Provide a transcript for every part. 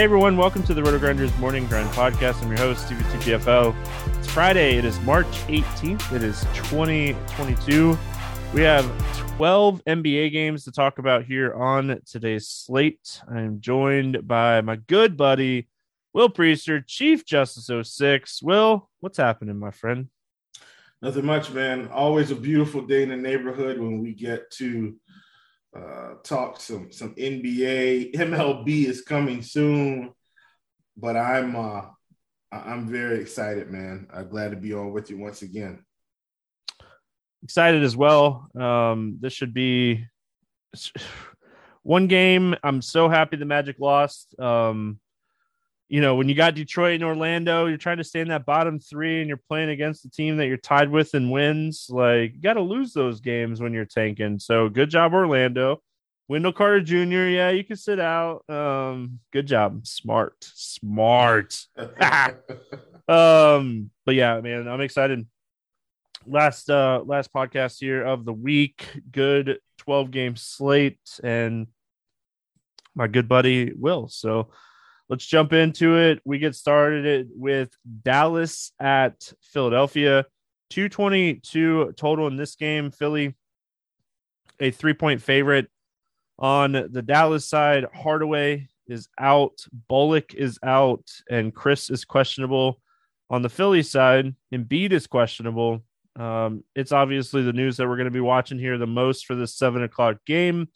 Hey everyone, welcome to the Roto Grinders Morning Grind Podcast. I'm your host, Stevie TPFL. It's Friday. It is March 18th. It is 2022. We have 12 NBA games to talk about here on today's slate. I am joined by my good buddy, Will Priester, Chief Justice 06. Will, what's happening, my friend? Nothing much, man. Always a beautiful day in the neighborhood when we get to uh, talk some some NBA. MLB is coming soon, but I'm uh, I'm very excited, man. I'm glad to be on with you once again. Excited as well. Um, this should be one game. I'm so happy the Magic lost. Um, you know, when you got Detroit and Orlando, you're trying to stay in that bottom three and you're playing against the team that you're tied with and wins. Like, you got to lose those games when you're tanking. So, good job, Orlando. Wendell Carter Jr., yeah, you can sit out. Um, good job. Smart. Smart. um, but yeah, man, I'm excited. Last uh last podcast here of the week. Good 12 game slate and my good buddy Will. So let's jump into it. We get started with Dallas at Philadelphia. 222 total in this game. Philly, a three point favorite. On the Dallas side, Hardaway is out, Bullock is out, and Chris is questionable. On the Philly side, Embiid is questionable. Um, it's obviously the news that we're going to be watching here the most for this seven o'clock game.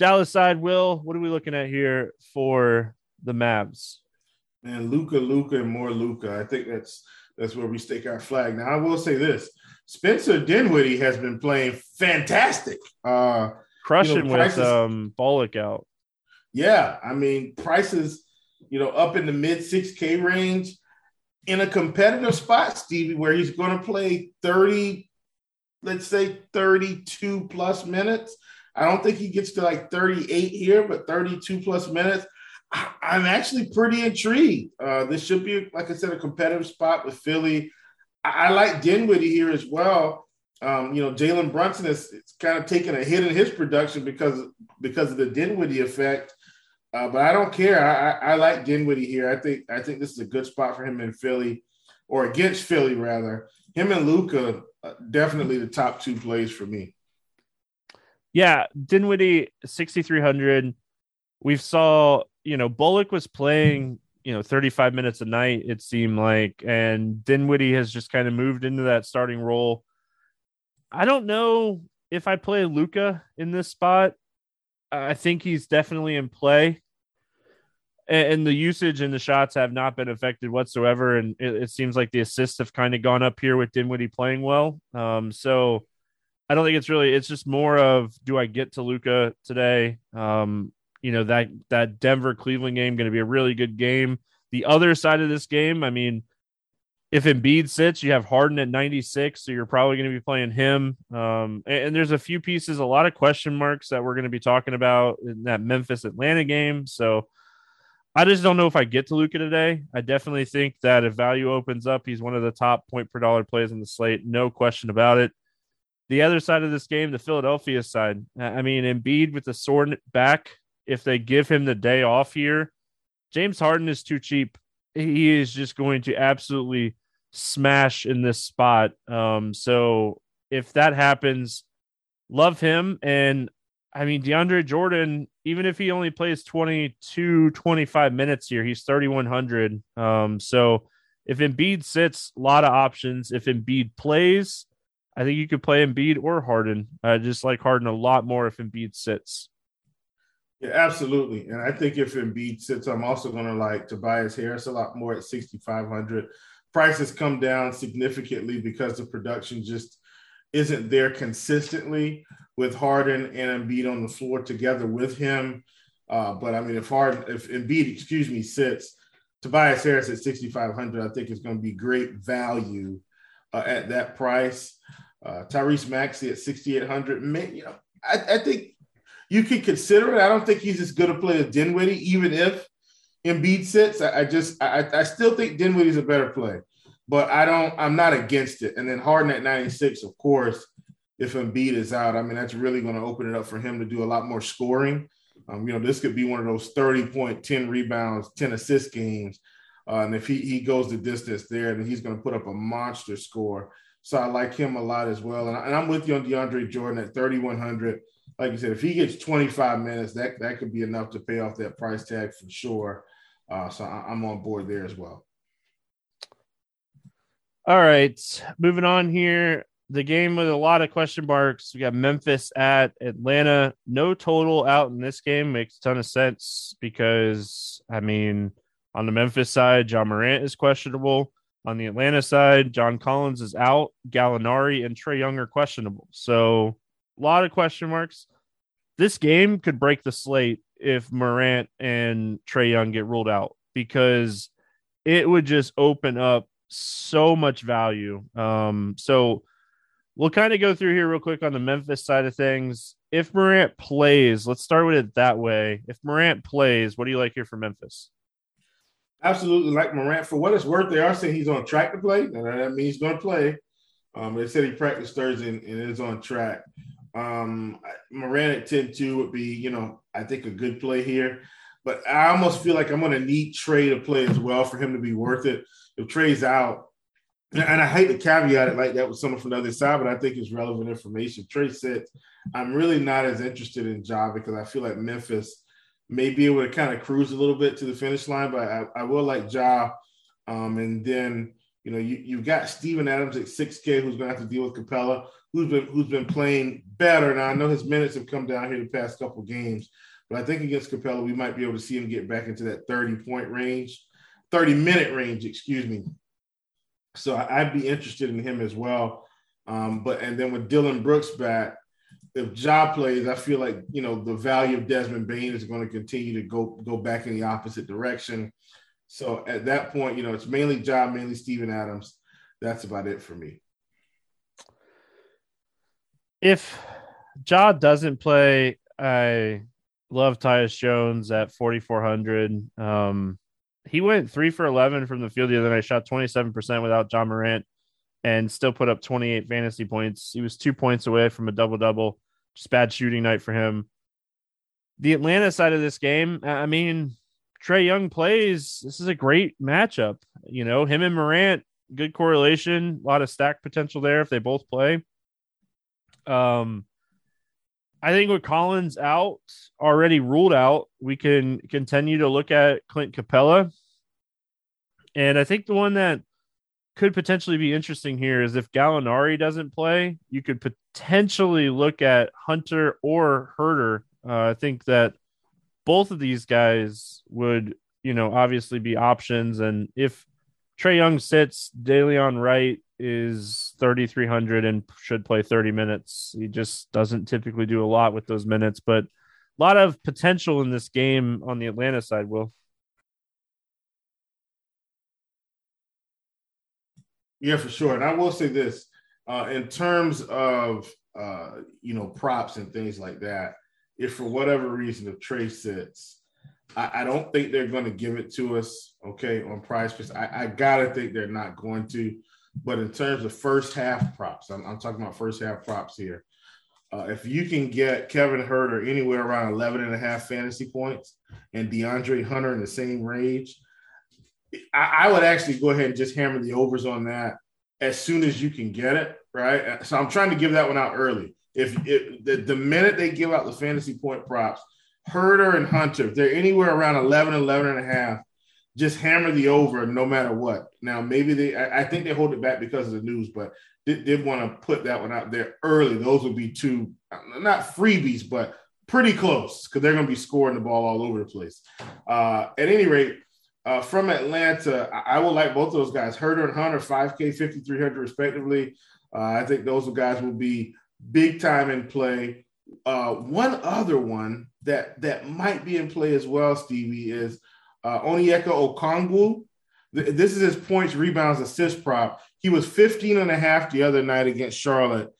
Dallas side, Will, what are we looking at here for the Mavs? And Luka, Luka, and more Luka. I think that's that's where we stake our flag. Now, I will say this: Spencer Dinwiddie has been playing fantastic. Uh, Crushing you know, prices, with um, Bullock out. Yeah, I mean prices, you know, up in the mid six K range in a competitive spot, Stevie, where he's going to play thirty, let's say thirty-two plus minutes. I don't think he gets to like 38 here, but 32 plus minutes. I'm actually pretty intrigued. Uh, this should be, like I said, a competitive spot with Philly. I, I like Dinwiddie here as well. Um, you know, Jalen Brunson is kind of taking a hit in his production because because of the Dinwiddie effect. Uh, but I don't care. I, I, I, like Dinwiddie here. I think I think this is a good spot for him in Philly, or against Philly rather. Him and Luka uh, definitely the top two plays for me. Yeah, Dinwiddie sixty three hundred. We've saw you know, Bullock was playing, you know, 35 minutes a night, it seemed like, and Dinwiddie has just kind of moved into that starting role. I don't know if I play Luka in this spot. I think he's definitely in play. And the usage and the shots have not been affected whatsoever. And it, it seems like the assists have kind of gone up here with Dinwiddie playing well. Um, so I don't think it's really, it's just more of do I get to Luka today? Um, you know that that Denver Cleveland game going to be a really good game. The other side of this game, I mean, if Embiid sits, you have Harden at 96, so you're probably going to be playing him. Um, and, and, there's a few pieces, a lot of question marks that we're going to be talking about in that Memphis Atlanta game. So I just don't know if I get to Luka today. I definitely think that if value opens up, he's one of the top point per dollar plays in the slate, no question about it. The other side of this game, the Philadelphia side, I mean, Embiid with the sword back, if they give him the day off here, James Harden is too cheap. He is just going to absolutely smash in this spot. Um, so if that happens, love him. And I mean, DeAndre Jordan, even if he only plays 22, 25 minutes here, he's 3,100. Um, so if Embiid sits, a lot of options. If Embiid plays, I think you could play Embiid or Harden. I just like Harden a lot more if Embiid sits. Yeah, absolutely. And I think if Embiid sits, I'm also going to like Tobias Harris a lot more at 6,500. Prices come down significantly because the production just isn't there consistently with Harden and Embiid on the floor together with him. Uh, but I mean, if Harden, if Embiid, excuse me, sits, Tobias Harris at 6,500, I think is going to be great value uh, at that price. Uh, Tyrese Maxey at 6,800. Man, you know, I, I think you can consider it. I don't think he's as good a player as Dinwiddie, even if Embiid sits. I, I just I, I still think Dinwiddie's a better player, but I don't. I'm not against it. And then Harden at 96, of course. If Embiid is out, I mean that's really going to open it up for him to do a lot more scoring. Um, you know, this could be one of those 30 point, 10 rebounds, 10 assist games. Uh, and if he, he goes the distance there, then he's going to put up a monster score. So I like him a lot as well. And, I, am with you on DeAndre Jordan at 3,100. Like you said, if he gets 25 minutes, that, that could be enough to pay off that price tag for sure. Uh, so I, I'm on board there as well. All right, moving on here. The game with a lot of question marks. We got Memphis at Atlanta. No total out in this game makes a ton of sense because I mean, on the Memphis side, Ja Morant is questionable. On the Atlanta side, John Collins is out. Gallinari and Trae Young are questionable. So a lot of question marks. This game could break the slate if Morant and Trae Young get ruled out because it would just open up so much value. Um, so we'll kind of go through here real quick on the Memphis side of things. If Morant plays, let's start with it that way. If Morant plays, what do you like here for Memphis? Absolutely like Morant. For what it's worth, they are saying he's on track to play, and that means he's going to play. Um, they said he practiced Thursday and, and is on track. Um, Morant at 10 2 would be, you know, I think a good play here. But I almost feel like I'm going to need Trae to play as well for him to be worth it if Trae's out, and I hate to caveat it like that with someone from the other side, but I think it's relevant information. Trey said, I'm really not as interested in Ja because I feel like Memphis may be able to kind of cruise a little bit to the finish line, but I, I will like Ja. Um, and then, you know, you, you've got Steven Adams at 6K who's going to have to deal with Capela, who's been who's been playing better. Now I know his minutes have come down here the past couple games, but I think against Capela we might be able to see him get back into that 30 point range. 30 minute range, excuse me. So I'd be interested in him as well. Um, but and then with Dillon Brooks back, if Ja plays, I feel like you know the value of Desmond Bane is going to continue to go go back in the opposite direction. So at that point, you know, it's mainly Ja, mainly Steven Adams. That's about it for me. If Ja doesn't play, I love Tyus Jones at 4,400. Um, he went three for 11 from the field the other night, shot 27% without Ja Morant, and still put up 28 fantasy points. He was two points away from a double double. Just bad shooting night for him. The Atlanta side of this game, I mean, Trae Young plays. This is a great matchup. You know, him and Morant, good correlation, a lot of stack potential there if they both play. Um, I think with Collins out, already ruled out, we can continue to look at Clint Capela. And I think the one that could potentially be interesting here is if Gallinari doesn't play, you could potentially look at Hunter or Huerter. Uh, I think that both of these guys would, you know, obviously be options. And if Trae Young sits, Delon Wright is 3,300 and should play 30 minutes. He just doesn't typically do a lot with those minutes, but a lot of potential in this game on the Atlanta side, Will. Yeah, for sure. And I will say this uh, in terms of, uh, you know, props and things like that, if for whatever reason, if Trae sits, I, I don't think they're going to give it to us, okay, on price. I, I got to think they're not going to. But in terms of first half props, I'm, I'm talking about first half props here. Uh, if you can get Kevin Huerter anywhere around 11 and a half fantasy points and DeAndre Hunter in the same range, I, I, would actually go ahead and just hammer the overs on that as soon as you can get it, right? So I'm trying to give that one out early. If, the, the minute they give out the fantasy point props, Huerter and Hunter, if they're anywhere around 11, 11 and a half, just hammer the over no matter what. Now, maybe they, I, I think they hold it back because of the news, but did, did want to put that one out there early. Those would be two, not freebies, but pretty close because they're going to be scoring the ball all over the place. Uh, at any rate, uh, from Atlanta, I, I would like both those guys, Huerter and Hunter, 5K, 5,300 respectively. Uh, I think those guys will be big time in play. Uh, one other one that that might be in play as well, Stevie, is uh, Onyeka Okongwu. This is his points, rebounds, assist prop. He was 15 and a half the other night against Charlotte.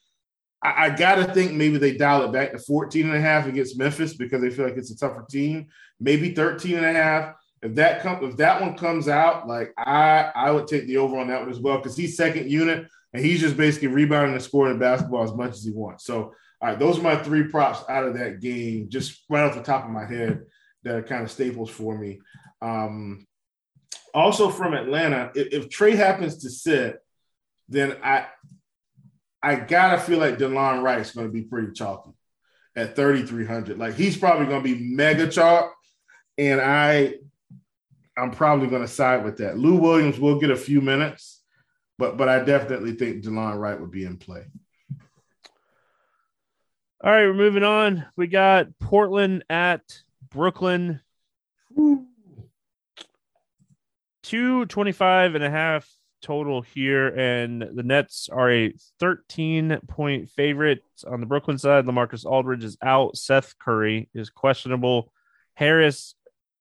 I, I got to think maybe they dial it back to 14 and a half against Memphis because they feel like it's a tougher team. Maybe 13 and a half. If that come, if that one comes out, like I, I would take the over on that one as well because he's second unit and he's just basically rebounding and scoring the basketball as much as he wants. So All right, those are my three props out of that game, just right off the top of my head, that are kind of staples for me. Um, also from Atlanta, if, if Trae happens to sit, then I I gotta feel like Delon Wright's going to be pretty chalky at 3,300. Like he's probably going to be mega chalk, and I I'm probably going to side with that. Lou Williams will get a few minutes, but but I definitely think Delon Wright would be in play. All right, we're moving on. We got Portland at Brooklyn. 225 and a half total here, and the Nets are a 13 point favorite on the Brooklyn side. Lamarcus Aldridge is out. Seth Curry is questionable. Harris,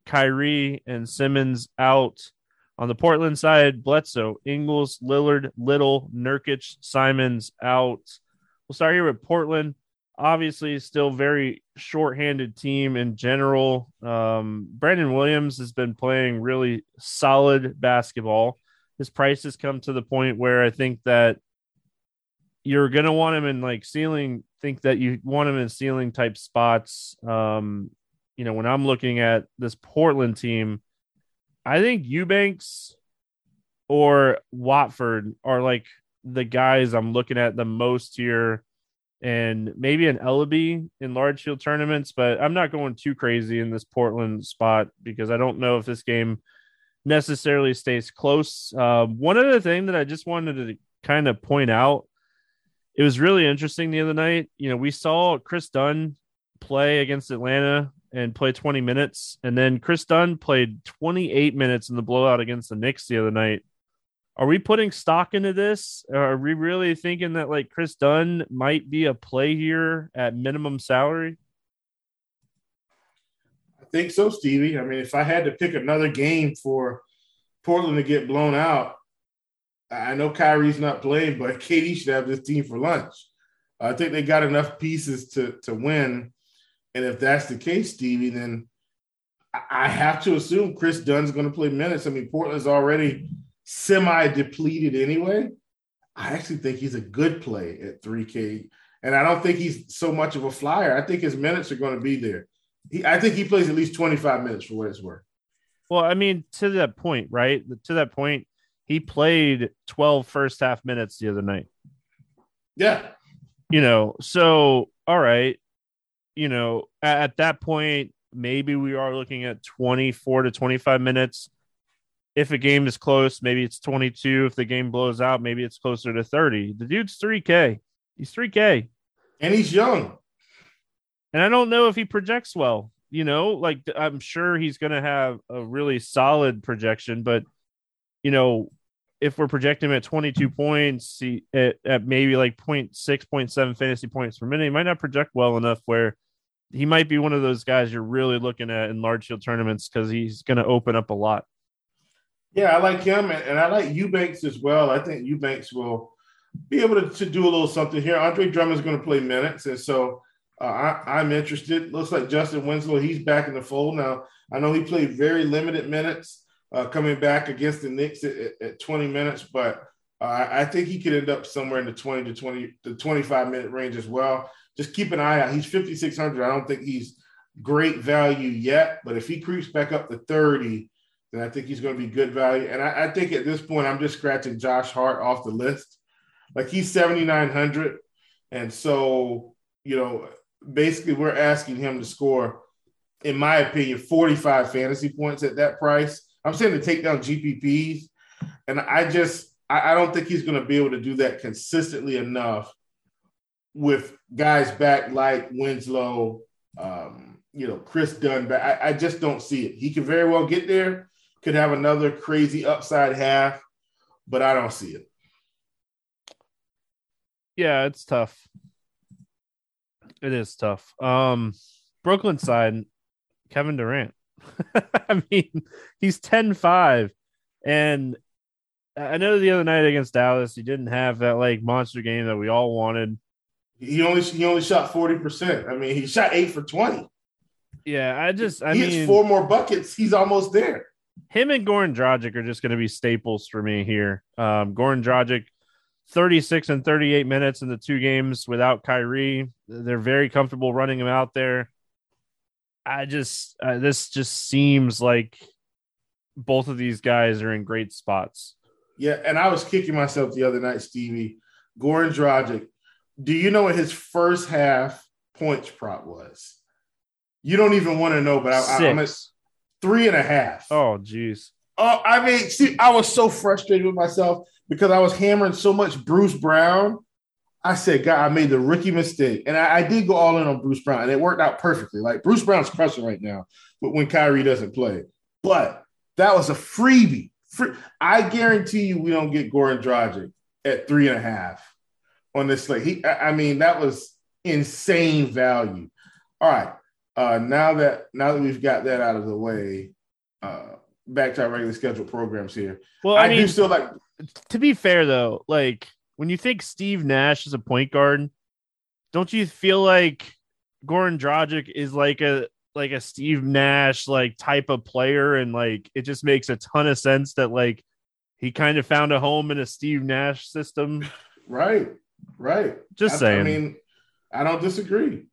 Kyrie, and Simmons out. On the Portland side, Bledsoe, Ingles, Lillard, Little, Nurkic, Simons out. We'll start here with Portland obviously still very short-handed team in general. Um, Brandon Williams has been playing really solid basketball. His price has come to the point where I think that you're gonna want him in like ceiling. Think that you want him in ceiling type spots. Um, you know, when I'm looking at this Portland team, I think Eubanks or Watford are like the guys I'm looking at the most here and maybe an Elleby in large field tournaments, but I'm not going too crazy in this Portland spot because I don't know if this game necessarily stays close. Uh, one other thing that I just wanted to kind of point out, it was really interesting the other night. You know, we saw Kris Dunn play against Atlanta and play 20 minutes, and then Kris Dunn played 28 minutes in the blowout against the Knicks the other night are we putting stock into this? Are we really thinking that like Kris Dunn might be a play here at minimum salary? I think so, Stevie. I mean, if I had to pick another game for Portland to get blown out, I know Kyrie's not playing, but KD should have this team for lunch. I think they got enough pieces to to win. And if that's the case, Stevie, then I have to assume Kris Dunn's going to play minutes. I mean, Portland's already semi depleted anyway, I actually think he's a good play at 3K. And I don't think he's so much of a flyer. I think his minutes are going to be there. He, I think he plays at least 25 minutes for what it's worth. Well, I mean, to that point, right? To that point, he played 12 first half minutes the other night. Yeah. You know, so, all right. You know, at, at that point, maybe we are looking at 24 to 25 minutes if a game is close, maybe it's 22. If the game blows out, maybe it's closer to 30. The dude's 3K. He's 3K. And he's young. And I don't know if he projects well. You know, like I'm sure he's going to have a really solid projection, but, you know, if we're projecting him at 22 points, he, at, at maybe like 0. 0.6, 0.7 fantasy points per minute, he might not project well enough where he might be one of those guys you're really looking at in large field tournaments because he's going to open up a lot. Yeah, I like him, and, and I like Eubanks as well. I think Eubanks will be able to, to do a little something here. Andre Drummond's going to play minutes, and so uh, I, am interested. Looks like Justise Winslow, he's back in the fold now. I know he played very limited minutes uh, coming back against the Knicks at, at 20 minutes, but uh, I think he could end up somewhere in the 20 to 20 to 25 minute range as well. Just keep an eye out. He's 5,600. I don't think he's great value yet, but if he creeps back up to 30, then I think he's going to be good value. And I, I, think at this point, I'm just scratching Josh Hart off the list. Like he's 7,900. And so, you know, basically we're asking him to score, in my opinion, 45 fantasy points at that price. I'm saying to take down GPPs. And I just, I, I don't think he's going to be able to do that consistently enough with guys back like Winslow, um, you know, Kris Dunn. But I, I just don't see it. He can very well get there could have another crazy upside half, but I don't see it. Yeah, it's tough. It is tough. Um, Brooklyn side, Kevin Durant. I mean, he's 10 5. And I know the other night against Dallas, he didn't have that like monster game that we all wanted. He only he only shot 40%. I mean, he shot eight for 20. Yeah, I just I he mean four more buckets. He's almost there him and Goran Dragic are just going to be staples for me here. Um, Goran Dragic, 36 and 38 minutes in the two games without Kyrie. They're very comfortable running him out there. I just uh, this just seems like both of these guys are in great spots. Yeah, and I was kicking myself the other night, Stevie. Goran Dragic. Do you know what his first half points prop was? You don't even want to know, but I, i'm at three and a half. Oh, geez. Oh, I mean, see, I was so frustrated with myself because I was hammering so much Bruce Brown. I said, God, I made the rookie mistake. And I, I, did go all in on Bruce Brown, and it worked out perfectly. Like Bruce Brown's crushing right now, but when Kyrie doesn't play. But that was a freebie. Free, I guarantee you we don't get Goran Dragic at three and a half on this slate. He, I mean, that was insane value. All right. Uh, now that now that we've got that out of the way, uh, back to our regular scheduled programs here. Well, I, I mean, do still like. To be fair, though, like when you think Steve Nash is a point guard, don't you feel like Goran Dragic is like a like a Steve Nash like type of player, and like it just makes a ton of sense that like he kind of found a home in a Steve Nash system. Right, right. Just I, saying. I mean, I don't disagree.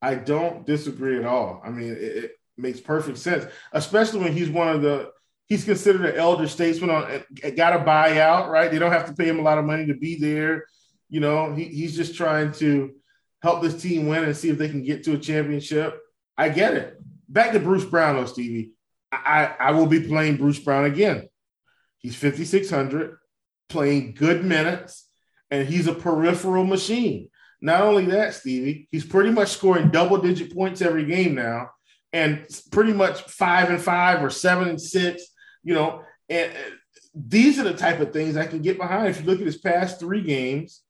I don't disagree at all. I mean, it, it makes perfect sense, especially when he's one of the he's considered an elder statesman on got to buy out, right? They don't have to pay him a lot of money to be there. You know, he, he's just trying to help this team win and see if they can get to a championship. I get it. Back to Bruce Brown, though, Stevie. I, I will be playing Bruce Brown again. He's 5,600, playing good minutes, and he's a peripheral machine. Not only that, Stevie, he's pretty much scoring double digit points every game now, and pretty much five and five or seven and six you know, and uh, these are the type of things I can get behind. If you look at his past three games,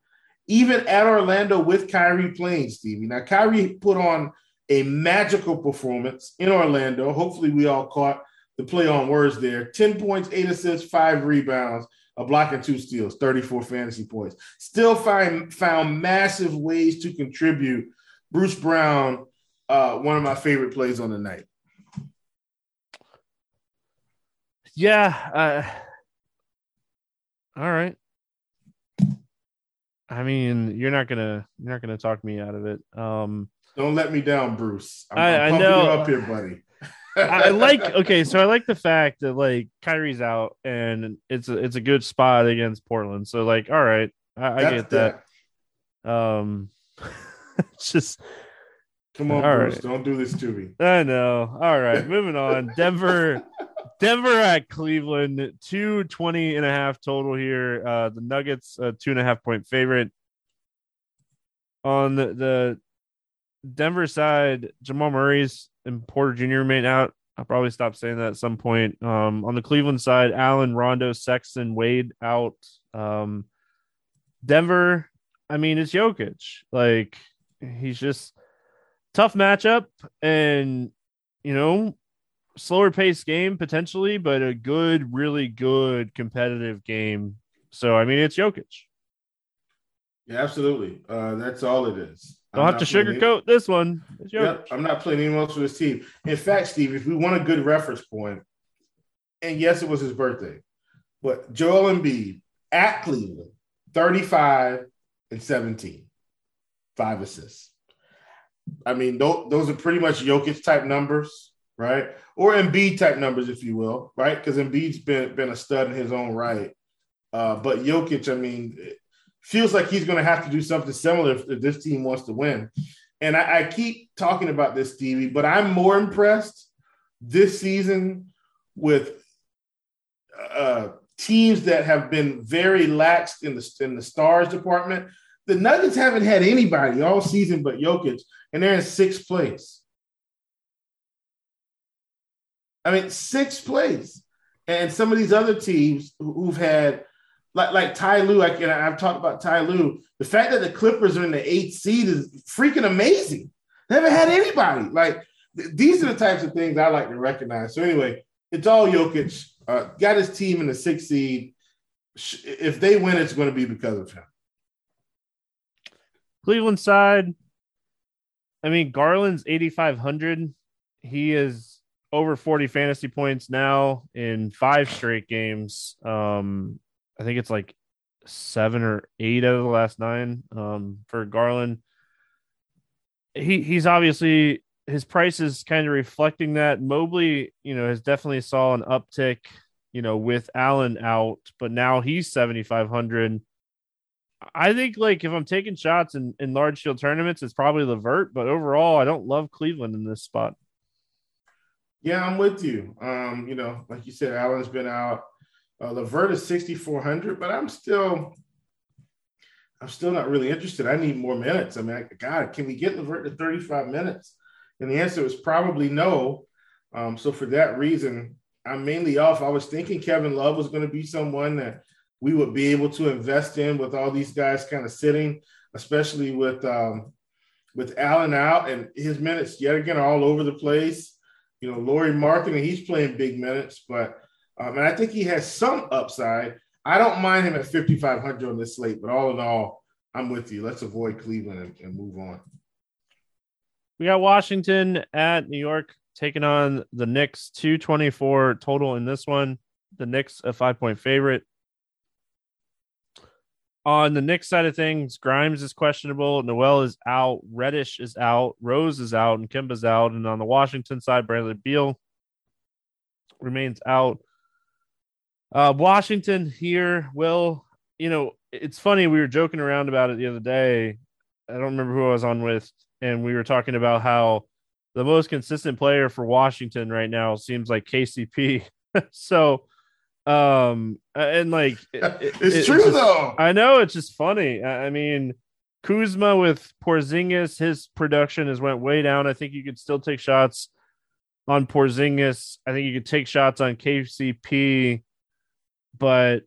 even at Orlando with Kyrie playing, Stevie. Now, Kyrie put on a magical performance in Orlando. Hopefully, we all caught the play on words there 10 points, eight assists, five rebounds, a block, and two steals, 34 fantasy points. Still find, found massive ways to contribute. Bruce Brown, uh, one of my favorite plays on the night. Yeah. Uh, all right. I mean, you're not gonna you're not gonna talk me out of it. Um, Don't let me down, Bruce. I'm, I, I'm I know. up here, buddy. I like okay, so I like the fact that like Kyrie's out and it's a it's a good spot against Portland. So like, all right, I, I get that. that. Um, just come on, Bruce, right. don't do this to me. I know. All right, moving on. Denver Denver at Cleveland, 220 and a half total here. Uh, the Nuggets, a two and a half point favorite. On the, the Denver side, Jamal Murray's and Porter Jr. remain out. I'll probably stop saying that at some point. Um, on the Cleveland side, Allen, Rondo, Sexton, Wade out. Um, Denver, I mean, it's Jokic. Like, he's just tough matchup. And, you know, slower paced game potentially, but a good, really good competitive game. So I mean, it's Jokic. Yeah, absolutely. Uh, that's all it is. Don't I'm have to sugarcoat this one. Yep, I'm not playing anyone else for this team. In fact, Steve, if we want a good reference point, and yes, it was his birthday, but Joel Embiid at Cleveland, 35 and 17, five assists. I mean, those are pretty much Jokic type numbers right? Or Embiid type numbers, if you will, right? Because Embiid's been been a stud in his own right. Uh, but Jokic, I mean, feels like he's going to have to do something similar if, if, this team wants to win. And I, I keep talking about this, Stevie, but I'm more impressed this season with uh, teams that have been very laxed in the in the stars department. The Nuggets haven't had anybody all season but Jokic, and they're in sixth place. I mean, sixth place. And some of these other teams who've had, like like Ty Lue, I, and I've talked about Ty Lue, the fact that the Clippers are in the eighth seed is freaking amazing. They haven't had anybody. Like, th- these are the types of things I like to recognize. So, anyway, it's all Jokic. Uh, got his team in the sixth seed. If they win, it's going to be because of him. Cleveland side, I mean, Garland's 8,500. He is over 40 fantasy points now in five straight games. Um, I think it's like seven or eight out of the last nine um, for Garland. He he's obviously his price is kind of reflecting that. Mobley, you know, has definitely saw an uptick, you know, with Allen out, but now he's seventy five hundred. I think like if I'm taking shots in, in large field tournaments, it's probably Levert, but overall, I don't love Cleveland in this spot. Yeah, I'm with you. Um, you know, like you said, Allen's been out. Uh, Levert is 6,400, but I'm still, I'm still not really interested. I need more minutes. I mean, God, can we get Levert to 35 minutes? And the answer is probably no. Um, so for that reason, I'm mainly off. I was thinking Kevin Love was going to be someone that we would be able to invest in with all these guys kind of sitting, especially with um, with Allen out and his minutes yet again all over the place. You know, Lauri Markkanen, he's playing big minutes, but um, and I think he has some upside. I don't mind him at 5,500 on this slate, but all in all, I'm with you. Let's avoid Cleveland and, and move on. We got Washington at New York taking on the Knicks, 224 total in this one. The Knicks, a five point favorite. On the Knicks side of things, Grimes is questionable. Noel is out. Reddish is out. Rose is out. And Kemba's out. And on the Washington side, Bradley Beal remains out. Uh, Washington here will, you know, it's funny. We were joking around about it the other day. I don't remember who I was on with. And we were talking about how the most consistent player for Washington right now seems like KCP. so, um, and like it, it's it, true it's just, though. I know it's just funny. I mean, Kuzma with Porzingis, his production has went way down. I think you could still take shots on Porzingis. I think you could take shots on KCP, but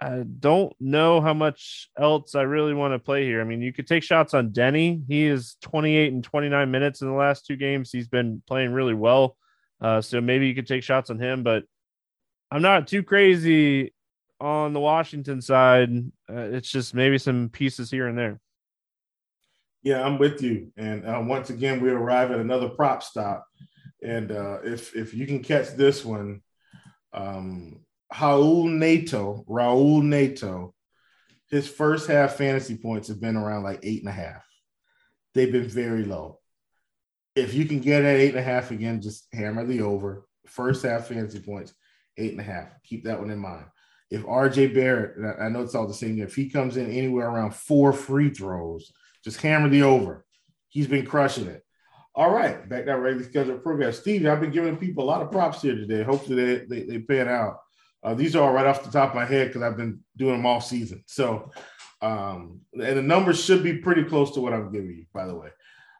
I don't know how much else I really want to play here. I mean, you could take shots on Deni. He is 28 and 29 minutes in the last two games. He's been playing really well. Uh, so maybe you could take shots on him, but I'm not too crazy on the Washington side. Uh, it's just maybe some pieces here and there. Yeah, I'm with you. And uh, once again, we arrive at another prop stop. And uh, if if you can catch this one, um, Raul Neto, Raul Neto, his first half fantasy points have been around like eight and a half. They've been very low. If you can get at eight and a half again, just hammer the over. First half fantasy points eight and a half. Keep that one in mind. If RJ Barrett, I know it's all the same, if he comes in anywhere around four free throws, just hammer the over. He's been crushing it. All right, back that regularly scheduled program. Steve, I've been giving people a lot of props here today. Hopefully they, they, they pan out. Uh, these are all right off the top of my head because I've been doing them all season. So, um, and the numbers should be pretty close to what I'm giving you, by the way.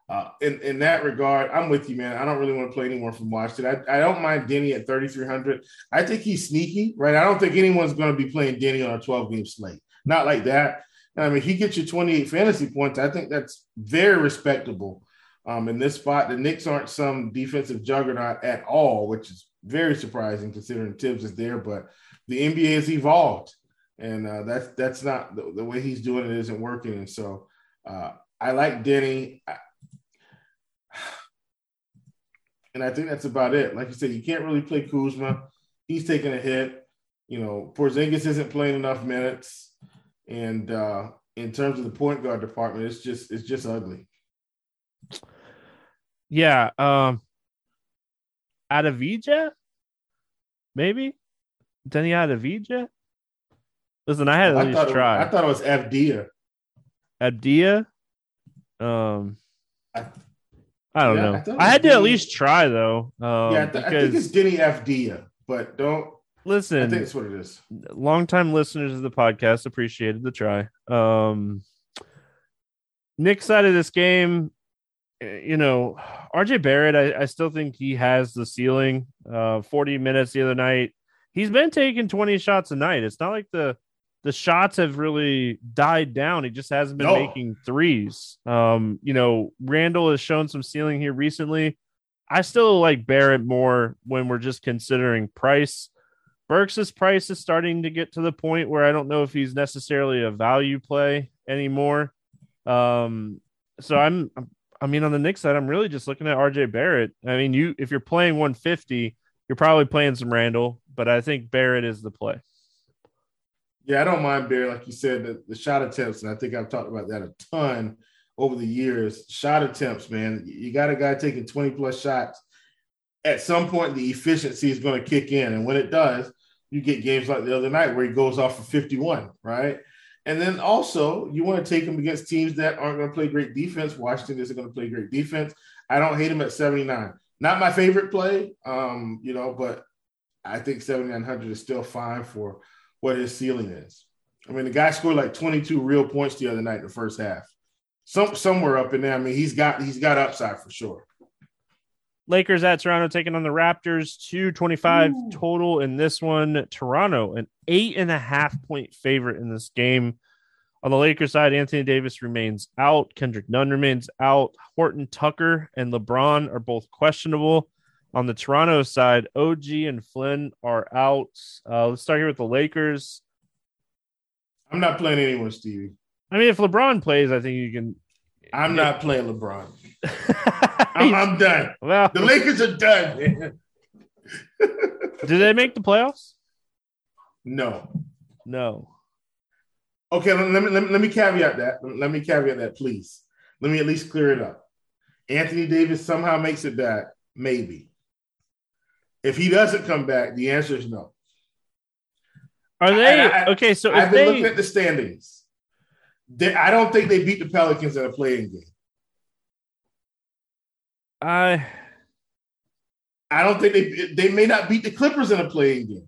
Uh, in, in that regard, I'm with you, man. I don't really want to play anyone from Washington. I, I don't mind Deni at 3,300. I think he's sneaky, right? I don't think anyone's going to be playing Deni on a 12 game slate. Not like that. I mean, he gets you 28 fantasy points. I think that's very respectable um, in this spot. The Knicks aren't some defensive juggernaut at all, which is very surprising considering Thibs is there. But the NBA has evolved, and uh, that's that's not the, the, way he's doing it isn't working. And so uh, I like Deni, I, and I think that's about it. Like you said, you can't really play Kuzma. He's taking a hit. You know, Porzingis isn't playing enough minutes. And uh, in terms of the point guard department, it's just it's just ugly. Yeah. Um Avdija? Maybe? Deni Adavija? Listen, I had to at least try. I thought it was Avdija. Avdija? Um I, I don't yeah, know. I, I had to at least try though. Um, yeah, I, th- I, think it's Deni Avdija, but don't listen. I think that's what it is. Longtime listeners of the podcast appreciated the try. Um, Nick's side of this game, eh, you know, RJ Barrett, I, I still think he has the ceiling. Uh, 40 minutes the other night. He's been taking 20 shots a night. It's not like the the shots have really died down. He just hasn't been no. making threes. Um, you know, Randle has shown some ceiling here recently. I still like Barrett more when we're just considering price. Burks' price is starting to get to the point where I don't know if he's necessarily a value play anymore. Um, so I'm, I mean, on the Knicks side, I'm really just looking at RJ Barrett. I mean, you if you're playing 150, you're probably playing some Randle, but I think Barrett is the play. Yeah, I don't mind Barry, like you said, the, the shot attempts, and I think I've talked about that a ton over the years. Shot attempts, man. You got a guy taking 20 plus shots. At some point, the efficiency is going to kick in. And when it does, you get games like the other night where he goes off for 51, right? And then also, you want to take him against teams that aren't going to play great defense. Washington isn't going to play great defense. I don't hate him at 79. Not my favorite play, um, you know, but I think 7,900 is still fine for what his ceiling is. I mean, the guy scored like 22 real points the other night in the first half. Some somewhere up in there. I mean, he's got he's got upside for sure. Lakers at Toronto taking on the Raptors, 225 Ooh. total in this one. Toronto, an eight and a half point favorite in this game. On the Lakers side, Anthony Davis remains out. Kendrick Nunn remains out. Horton Tucker and LeBron are both questionable. On the Toronto side, OG and Flynn are out. Uh, let's start here with the Lakers. I'm not playing anyone, Stevie. I mean, if LeBron plays, I think you can. I'm not playing LeBron. I'm, I'm, done. Well, the Lakers are done. Did they make the playoffs? No. No. Okay, let me, let me, let me caveat that. Let me caveat that, please. Let me at least clear it up. Anthony Davis somehow makes it back, maybe. If he doesn't come back, the answer is no. Are they I, I, okay? So I've been they, looking at the standings. They, I don't think they beat the Pelicans in a play-in game. I I don't think they they may not beat the Clippers in a play-in game.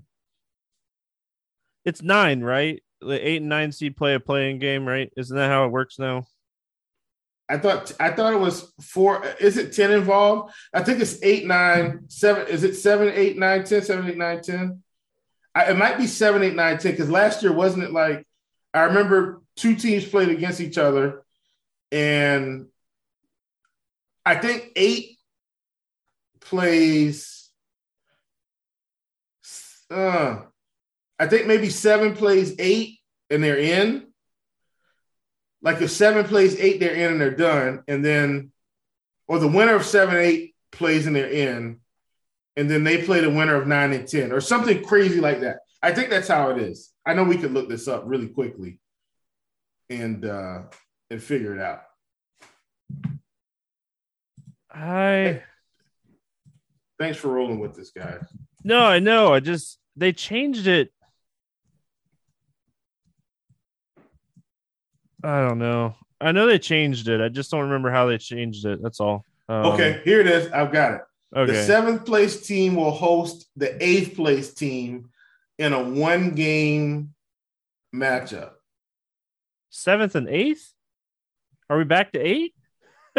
It's nine, right? The eight and nine seed play a play-in game, right? Isn't that how it works now? I thought I thought it was four. Is it ten involved? I think it's eight, nine, seven. Is it seven, eight, nine, ten, seven, eight, nine, ten? I, it might be seven, eight, nine, ten. Because last year wasn't it like I remember two teams played against each other, and I think eight plays. Uh, I think maybe seven plays eight, and they're in like if seven plays eight, they're in and they're done, and then or the winner of seven eight plays and they're in, and then they play the winner of nine and ten or something crazy like that. I think that's how it is. I know we could look this up really quickly and uh and figure it out. I thanks for rolling with this, guy. No, I know. I just they changed it I don't know. I know they changed it. I just don't remember how they changed it. That's all. Um, okay, here it is. I've got it. Okay. The seventh place team will host the eighth place team in a one game matchup. Seventh and eighth? Are we back to eight?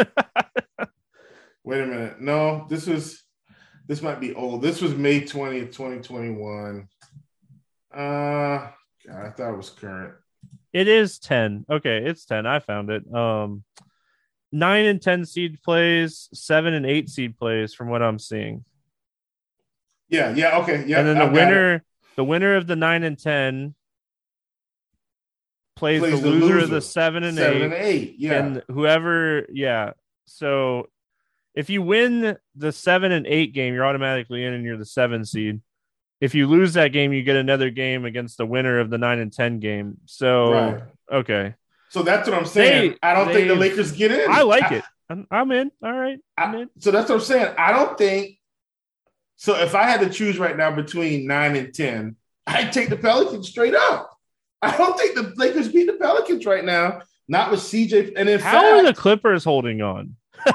Wait a minute. No, this was this might be old. This was May 20th, 2021. Uh God, I thought it was current. It is 10. Okay, it's 10. I found it. Um 9 and 10 seed plays, 7 and 8 seed plays from what I'm seeing. Yeah, yeah, okay. Yeah. And then the winner the winner of the 9 and 10 plays, plays the, loser, loser, of the 7 and 7 8. and 8. Yeah. And whoever, yeah. So if you win the 7 and 8 game, you're automatically in and you're the 7 seed if you lose that game, you get another game against the winner of the nine and ten game. So right. okay. So that's what I'm saying. They, I don't think the Lakers get in. I like I, it. I'm, I'm, in. All right. I'm I, in. So that's what I'm saying. I don't think. So if I had to choose right now between nine and ten, I'd take the Pelicans straight up. I don't think the Lakers beat the Pelicans right now. Not with CJ. And in how fact, are the Clippers holding on?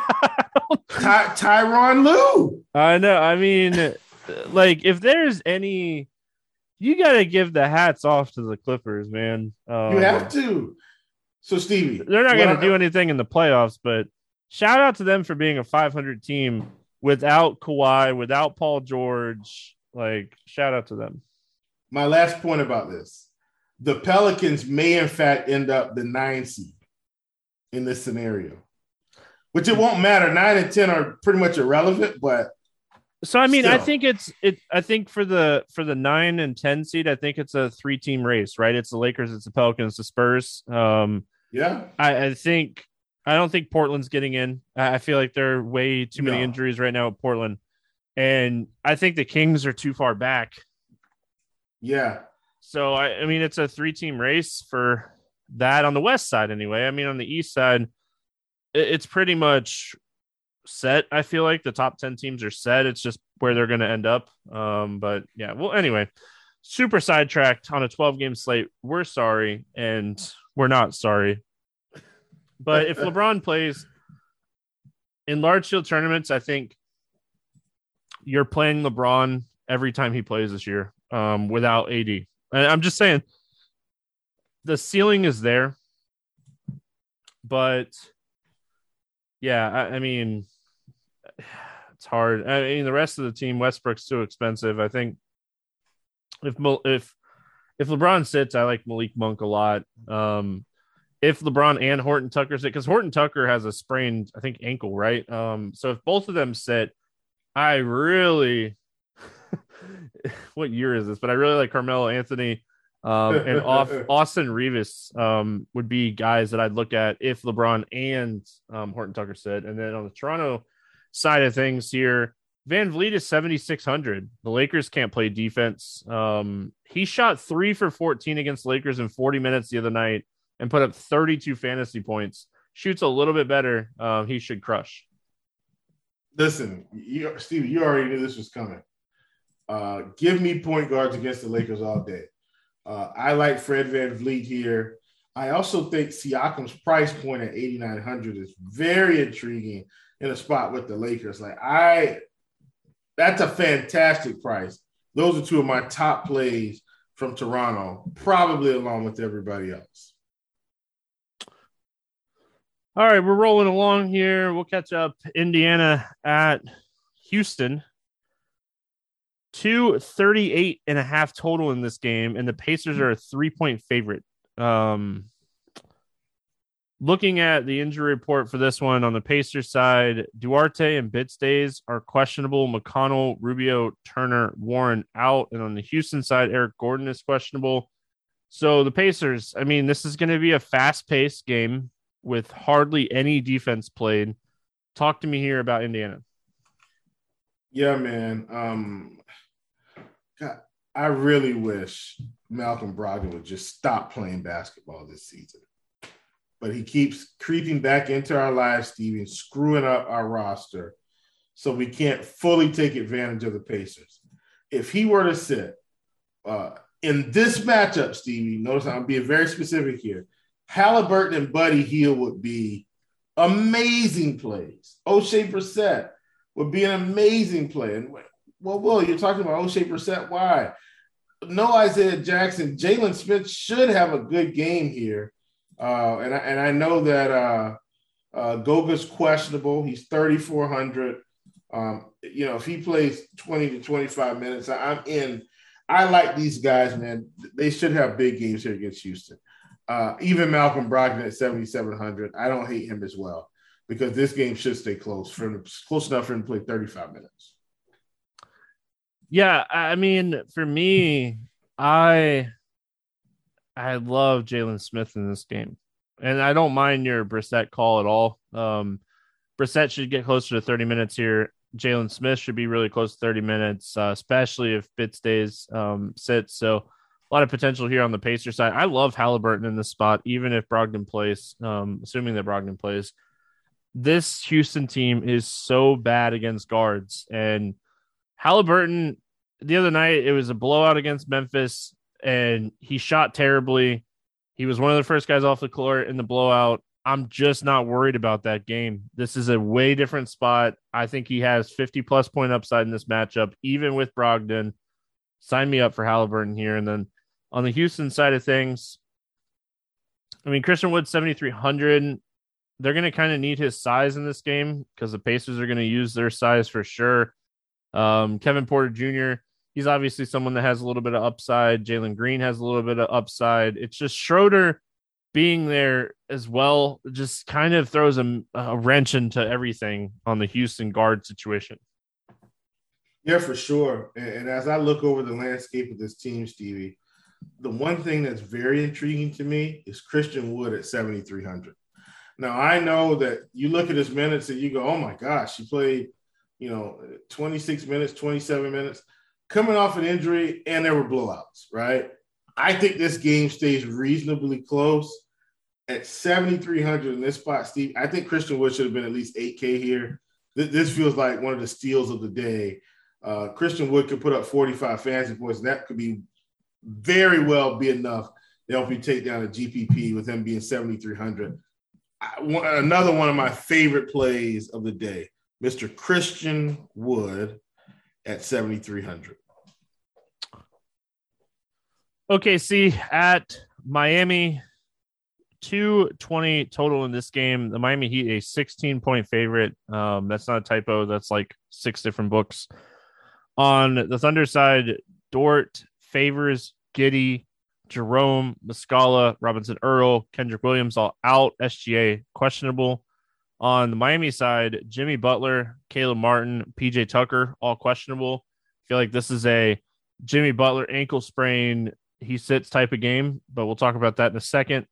Ty- Tyronn Lue. I know. I mean like if there's any you got to give the hats off to the Clippers, man. Um, you have to. So, Stevie, they're not going to do anything in the playoffs, but shout out to them for being a 500 team without Kawhi, without Paul George. Like, shout out to them. My last point about this the Pelicans may, in fact, end up the nine seed in this scenario, which it won't matter. Nine and 10 are pretty much irrelevant, but so I mean, Still. I think it's it. I think for the for the nine and ten seed, I think it's a three team race, right? It's the Lakers, it's the Pelicans, the Spurs. Um, yeah, I, I think I don't think Portland's getting in. I feel like there are way too many no. injuries right now at Portland, and I think the Kings are too far back. Yeah, So I, I mean, it's a three-team race for that on the west side, anyway. I mean, on the east side, it, it's pretty much set. I feel like the top ten teams are set. It's just where they're going to end up. Um, but yeah, well, anyway, super sidetracked on a 12-game slate. We're sorry, and we're not sorry. But if LeBron plays in large field tournaments, I think you're playing LeBron every time he plays this year um, without AD. And I'm just saying the ceiling is there, but yeah, I, I, mean, it's hard. I mean, the rest of the team, Westbrook's too expensive. I think if if if LeBron sits, I like Malik Monk a lot. Um, if LeBron and Horton Tucker sit, because Horton Tucker has a sprained, I think, ankle, right? Um, so if both of them sit, I really, what year is this? But I really like Carmelo Anthony um, and off Austin Reaves um, would be guys that I'd look at if LeBron and um, Horton Tucker sit. And then on the Toronto side of things here, VanVleet is 7,600. The Lakers can't play defense. Um, he shot three for 14 against Lakers in 40 minutes the other night and put up 32 fantasy points. Shoots a little bit better. Um, he should crush. Listen, you, Steve, you already knew this was coming. Uh, give me point guards against the Lakers all day. Uh, I like Fred VanVleet here. I also think Siakam's price point at 8,900 is very intriguing in a spot with the Lakers. Like, I, that's a fantastic price. Those are two of my top plays from Toronto, probably along with everybody else. All right, we're rolling along here. We'll catch up Indiana at Houston. 238 and a half total in this game, and the Pacers are a three point favorite. Um, looking at the injury report for this one on the Pacers side, Duarte and Bitadze are questionable. McConnell, Rubio, Turner, Warren out. And on the Houston side, Eric Gordon is questionable. So the Pacers, I mean, this is going to be a fast paced game with hardly any defense played. Talk to me here about Indiana. Yeah, man. Um, God, I really wish Malcolm Brogdon would just stop playing basketball this season. But he keeps creeping back into our lives, Stevie, and screwing up our roster. So we can't fully take advantage of the Pacers. If he were to sit uh, in this matchup, Stevie, notice I'm being very specific here. Halliburton and Buddy Hield would be amazing plays. Oshae Brissett would be an amazing play. And well, Will, you're talking about Oshae Brissett. Why? No Isaiah Jackson. Jalen Smith should have a good game here. Uh, and, I, and I know that uh, uh, Goga's questionable. He's 3,400. Um, you know, if he plays 20 to 25 minutes, I'm in. I like these guys, man. They should have big games here against Houston. Uh, even Malcolm Brogdon at 7,700, I don't hate him as well because this game should stay close for close enough for him to play 35 minutes. Yeah, I mean, for me, I I love Jalen Smith in this game, and I don't mind your Brissett call at all. Um, Brissett should get closer to 30 minutes here. Jalen Smith should be really close to 30 minutes, uh, especially if Bitadze um, sits. So a lot of potential here on the Pacer side. I love Halliburton in this spot, even if Brogdon plays, um, assuming that Brogdon plays. This Houston team is so bad against guards. And Halliburton, the other night, it was a blowout against Memphis, and he shot terribly. He was one of the first guys off the court in the blowout. I'm just not worried about that game. This is a way different spot. I think he has 50 plus point upside in this matchup, even with Brogdon. Sign me up for Halliburton here. And then on the Houston side of things, I mean, Christian Wood, 7,300. They're going to kind of need his size in this game because the Pacers are going to use their size for sure. Um, Kevin Porter Jr., he's obviously someone that has a little bit of upside. Jalen Green has a little bit of upside. It's just Schroeder being there as well just kind of throws a, a wrench into everything on the Houston guard situation. Yeah, for sure. And, and, as I look over the landscape of this team, Stevie, the one thing that's very intriguing to me is Christian Wood at 7,300. Now, I know that you look at his minutes and you go, oh my gosh, he played, you know, 26 minutes, 27 minutes, coming off an injury, and there were blowouts, right? I think this game stays reasonably close at 7,300 in this spot, Steve. I think Christian Wood should have been at least 8K here. This feels like one of the steals of the day. Uh, Christian Wood could put up 45 fantasy points, and that could be very well be enough to help you take down a GPP with him being 7,300. Another one of my favorite plays of the day, Mr. Christian Wood at 7,300. OKC at Miami, 220 total in this game. The Miami Heat, a 16 point favorite. Um, that's not a typo. That's like six different books. On the Thunder side, Dort Favors Giddey, Jerome, Muscala, Robinson Earl, Kenrich Williams all out. SGA questionable. On the Miami side, Jimmy Butler, Caleb Martin, PJ Tucker all questionable. I feel like this is a Jimmy Butler ankle sprain, he sits type of game, but we'll talk about that in a second.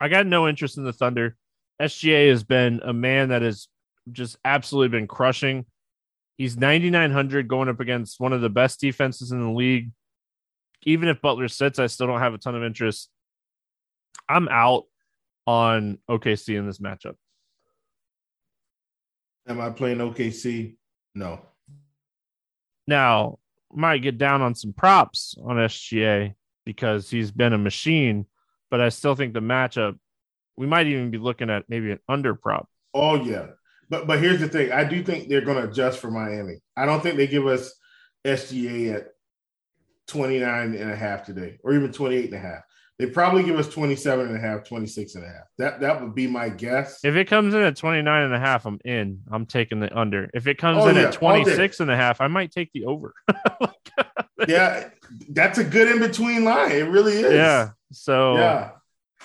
I got no interest in the Thunder. SGA has been a man that has just absolutely been crushing. He's 9,900 going up against one of the best defenses in the league. Even if Butler sits, I still don't have a ton of interest. I'm out on OKC in this matchup. Am I playing OKC? No. Now, might get down on some props on SGA because he's been a machine, but I still think the matchup we might even be looking at maybe an under prop. Oh yeah. But but here's the thing. I do think they're going to adjust for Miami. I don't think they give us SGA at 29 and a half today or even 28 and a half. They probably give us 27 and a half, 26 and a half. That that would be my guess. If it comes in at 29 and a half, I'm in. I'm taking the under. If it comes oh, in yeah, at 26 and a half, I might take the over. yeah, that's a good in between line. It really is. Yeah. So, yeah.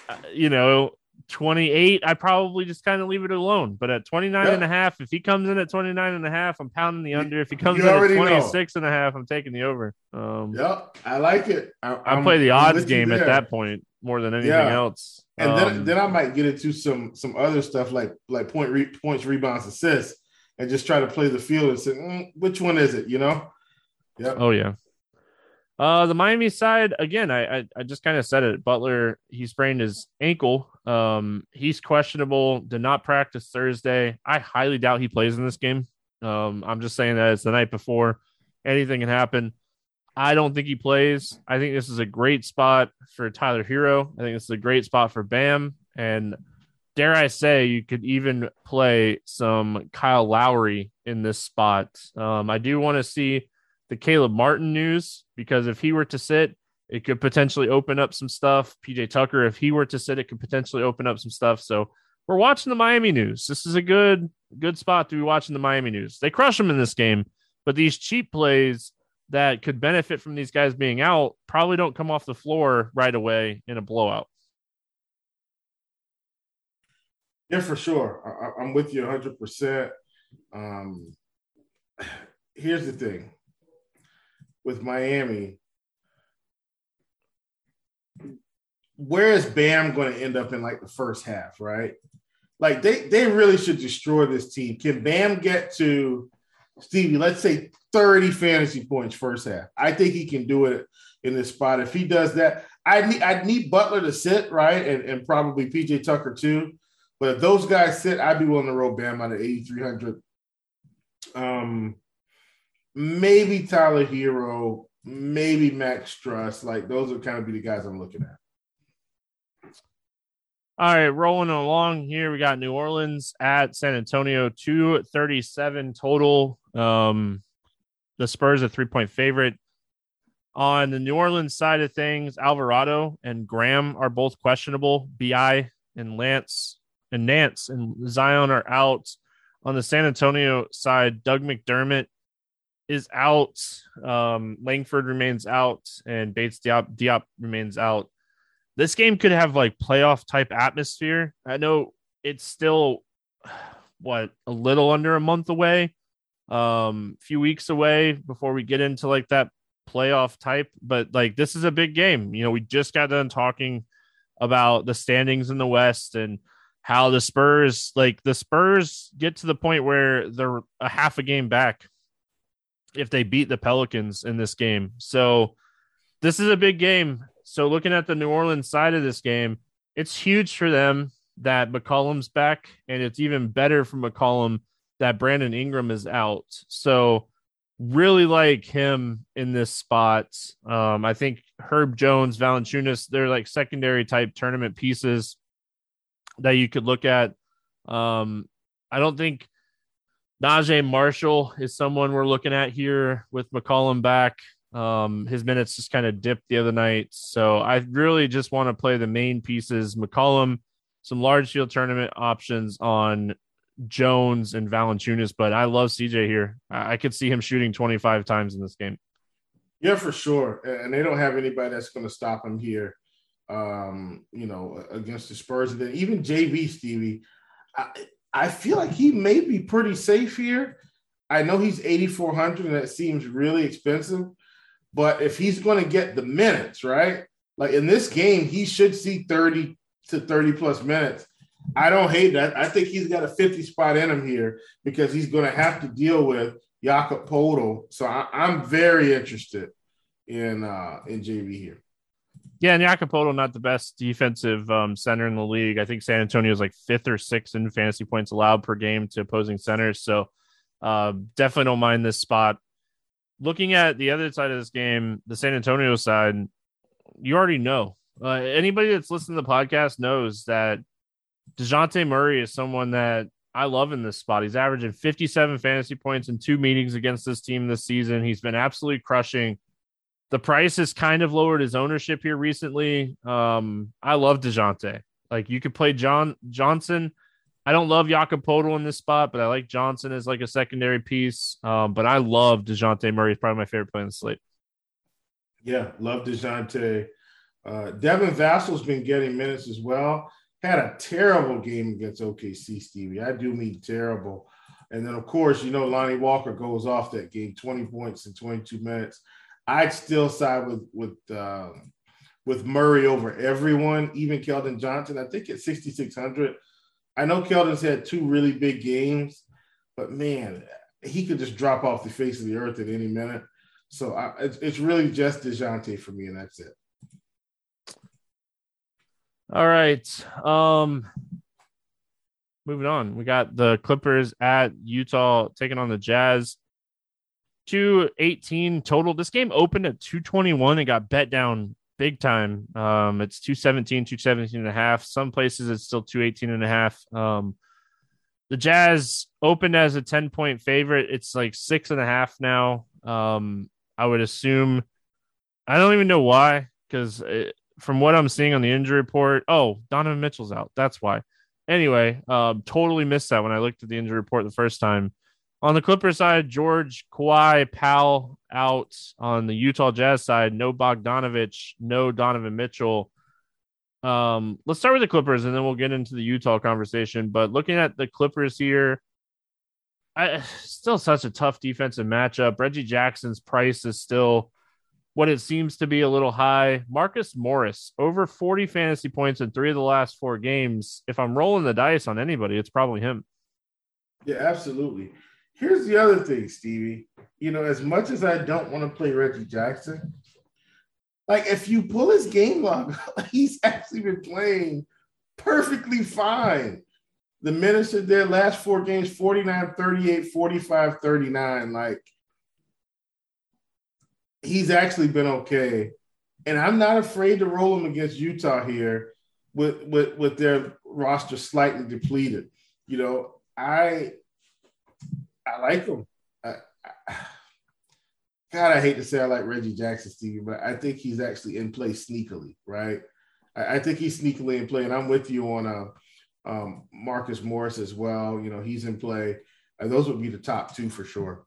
Uh, you know, 28, I probably just kind of leave it alone. But at 29 yep. and a half, if he comes in at 29 and a half, I'm pounding the under. If he comes you in at 26 know. and a half, I'm taking the over. Um, yep, I like it. I, I play the odds game at that point more than anything yeah. else. And um, then, then I might get into some some other stuff like like point re- points, rebounds, assists, and just try to play the field and say mm, which one is it? You know? Yep. Oh yeah. Uh, the Miami side again. I I, I just kind of said it. Butler he sprained his ankle. Um, he's questionable. Did not practice Thursday. I highly doubt he plays in this game. Um, I'm just saying that it's the night before. Anything can happen. I don't think he plays. I think this is a great spot for Tyler Herro. I think this is a great spot for Bam. And dare I say, you could even play some Kyle Lowry in this spot. Um, I do want to see the Caleb Martin news because if he were to sit, it could potentially open up some stuff. PJ Tucker, if he were to sit, it could potentially open up some stuff. So we're watching the Miami news. This is a good good spot to be watching the Miami news. They crush them in this game, but these cheap plays that could benefit from these guys being out probably don't come off the floor right away in a blowout. Yeah, for sure. I, am with you 100%. Um, here's the thing with Miami, where is Bam going to end up in like the first half, right? Like they they really should destroy this team. Can Bam get to Stevie? Let's say 30 fantasy points first half. I think he can do it in this spot. If he does that, I need I need Butler to sit right and, and probably PJ Tucker too. But if those guys sit, I'd be willing to roll Bam out of 8,300. Um, maybe Tyler Herro, maybe Max Strus. Like those would kind of be the guys I'm looking at. All right, rolling along here, we got New Orleans at San Antonio, 237 total. Um, the Spurs a three point favorite. On the New Orleans side of things, Alvarado and Graham are both questionable. Bi and Lance and Nance and Zion are out. On the San Antonio side, Doug McDermott is out. Um, Langford remains out, and Bates Diop, Diop remains out. This game could have like playoff type atmosphere. I know it's still what a little under a month away, um, a few weeks away before we get into like that playoff type. But like this is a big game. You know, we just got done talking about the standings in the West and how the Spurs like the Spurs get to the point where they're a half a game back if they beat the Pelicans in this game. So this is a big game. So looking at the New Orleans side of this game, it's huge for them that McCollum's back, and it's even better for McCollum that Brandon Ingram is out. So really like him in this spot. Um, I think Herb Jones, Valanciunas, they're like secondary type tournament pieces that you could look at. Um, I don't think Naji Marshall is someone we're looking at here with McCollum back. Um, his minutes just kind of dipped the other night. So I really just want to play the main pieces. McCollum, some large field tournament options on Jones and Valanciunas, but I love CJ here. I, I could see him shooting 25 times in this game. Yeah, for sure. And they don't have anybody that's going to stop him here, um, you know, against the Spurs. And then even JV, Stevie, I, I feel like he may be pretty safe here. I know he's 8,400 and that seems really expensive, but if he's going to get the minutes, right? Like in this game, he should see 30 to 30 plus minutes. I don't hate that. I think he's got a 50 spot in him here because he's going to have to deal with Jakob Poeltl. So I, am very interested in uh, in JV here. Yeah, and Poeltl not the best defensive um, center in the league. I think San Antonio is like fifth or sixth in fantasy points allowed per game to opposing centers. So uh, definitely don't mind this spot. Looking at the other side of this game, the San Antonio side, you already know. Uh, anybody that's listened to the podcast knows that DeJounte Murray is someone that I love in this spot. He's averaging 57 fantasy points in two meetings against this team this season. He's been absolutely crushing. The price has kind of lowered his ownership here recently. Um, I love DeJounte. Like you could play John Johnson. I don't love Jakob in this spot, but I like Johnson as like a secondary piece. Um, but I love DeJounte Murray. He's probably my favorite player in the slate. Yeah, love DeJounte. Uh, Devin Vassell's been getting minutes as well had a terrible game against OKC, Stevie. I do mean terrible. And then, of course, you know, Lonnie Walker goes off that game, 20 points in 22 minutes. I'd still side with with uh, with Murray over everyone, even Keldon Johnson. I think at 6,600. I know Keldon's had two really big games, but man, he could just drop off the face of the earth at any minute. So I, it's, it's really just DeJounte for me, and that's it. All right. Um moving on. We got the Clippers at Utah taking on the Jazz. 218 total. This game opened at 221 and got bet down big time. Um, it's 217, 217 and a half. Some places it's still 218 and a half. Um, the Jazz opened as a 10 point favorite. It's like six and a half now. Um, I would assume, I don't even know why, because from what I'm seeing on the injury report, oh, Donovan Mitchell's out. That's why. Anyway, um, totally missed that when I looked at the injury report the first time. On the Clipper side, George, Kawhi, Powell out. On the Utah Jazz side, no Bogdanovich, no Donovan Mitchell. Um, let's start with the Clippers and then we'll get into the Utah conversation. But looking at the Clippers here, I still such a tough defensive matchup. Reggie Jackson's price is still what it seems to be a little high. Marcus Morris, over 40 fantasy points in three of the last four games. If I'm rolling the dice on anybody, it's probably him. Yeah, absolutely. Here's the other thing, Stevie. You know, as much as I don't want to play Reggie Jackson, like if you pull his game log, he's actually been playing perfectly fine. The minutes of their last four games 49, 38, 45, 39. Like, he's actually been okay. And I'm not afraid to roll him against Utah here with with with their roster slightly depleted. You know, I I like him. I, I, God, I hate to say I like Reggie Jackson, Stevie, but I think he's actually in play sneakily, right? I, I think he's sneakily in play, and I'm with you on uh, um, Marcus Morris as well. You know, he's in play. And those would be the top two for sure.